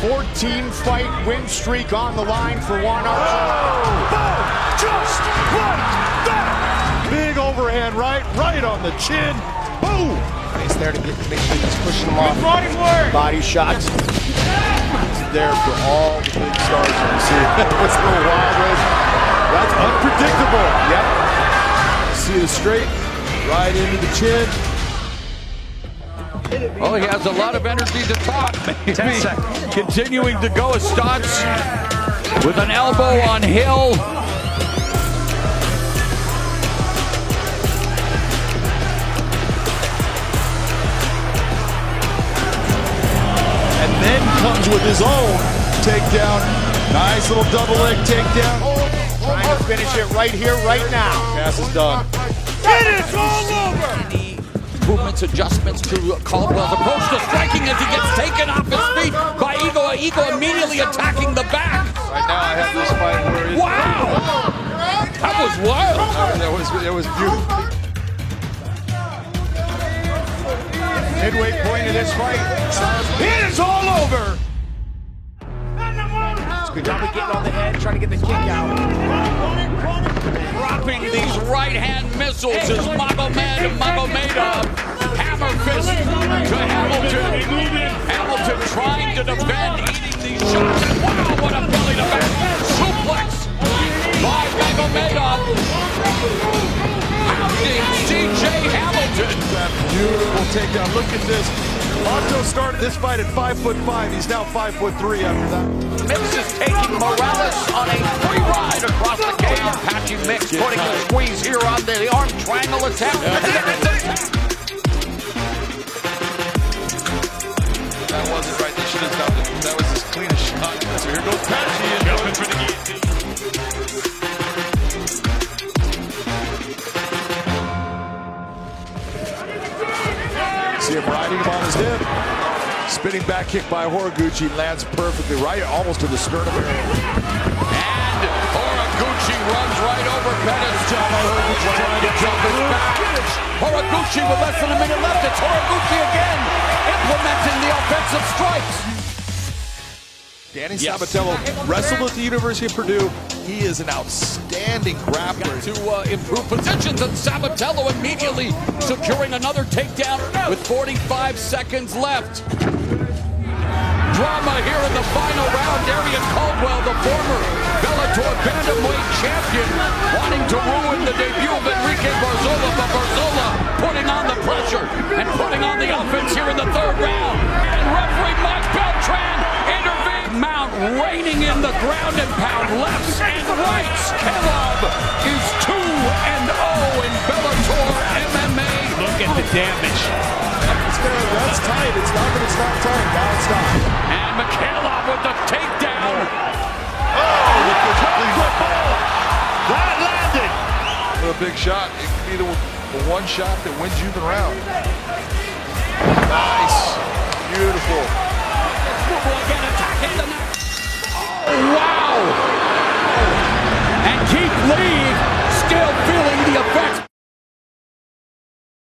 14 fight win streak on the line for Juan Archer. Oh. oh, just like that. Big overhand right, right on the chin. Boom. He's there to get, make sure he's pushing him off. Body work. Body shots. He's there for all the big stars you see. What's a little wild Rose? That's unpredictable. Yep. See the straight, right into the chin. Oh, he has a lot of energy to talk. Maybe continuing to go. Starts with an elbow on Hill. And then comes with his own takedown. Nice little double leg takedown. Trying to finish it right here, right now. Pass is done. It is all over. Movements, adjustments to uh, Caldwell's approach to striking as he gets taken off his feet by Higo. Higo immediately attacking the back. Right now I have this fight where Wow! That was wild. Uh, that was it was beautiful. Midway point of this fight. It is all over. It's good job of getting on the head, trying to get the kick out. Dropping these right hand missiles as Magomed Magomedov hammer fist to Hamilton. Hamilton trying to defend, eating these shots. And wow, what a belly to back suplex by Magomedov. Pounding CJ Hamilton. That beautiful takedown. Look at this. Otto started this fight at five foot five. He's now five foot three after that. Mix is taking Morales on a Patchy Mix putting the squeeze here on the arm triangle attempt. And then it's a- That wasn't right. They should have stopped it. That was his cleanest shot. So here goes Patchy and jumping for the guillotine. See him riding him on his hip. Spinning back kick by Horiguchi lands perfectly right, almost to the sternum area. And Horiguchi runs right over Pettis. Trying to jump his back. Horiguchi with less than a minute left. It's Horiguchi again, implementing the offensive strikes. Danny Yes. Sabatello wrestled at the University of Purdue. He is an outstanding grappler. to uh, improve positions, and Sabatello immediately securing another takedown with 45 seconds left. Final round. Darrion Caldwell, the former Bellator bantamweight champion, wanting to ruin the debut of Enrique Barzola, but Barzola putting on the pressure and putting on the offense here in the third round. And referee Mike Beltran intervenes. Mount raining in the ground and pound lefts and rights. Kellogg is 2 and 0 in Bellator MMA. Look at the damage. Big shot. It could be the, the one shot that wins you the round. Nice. Beautiful. Oh, wow. And Keith Lee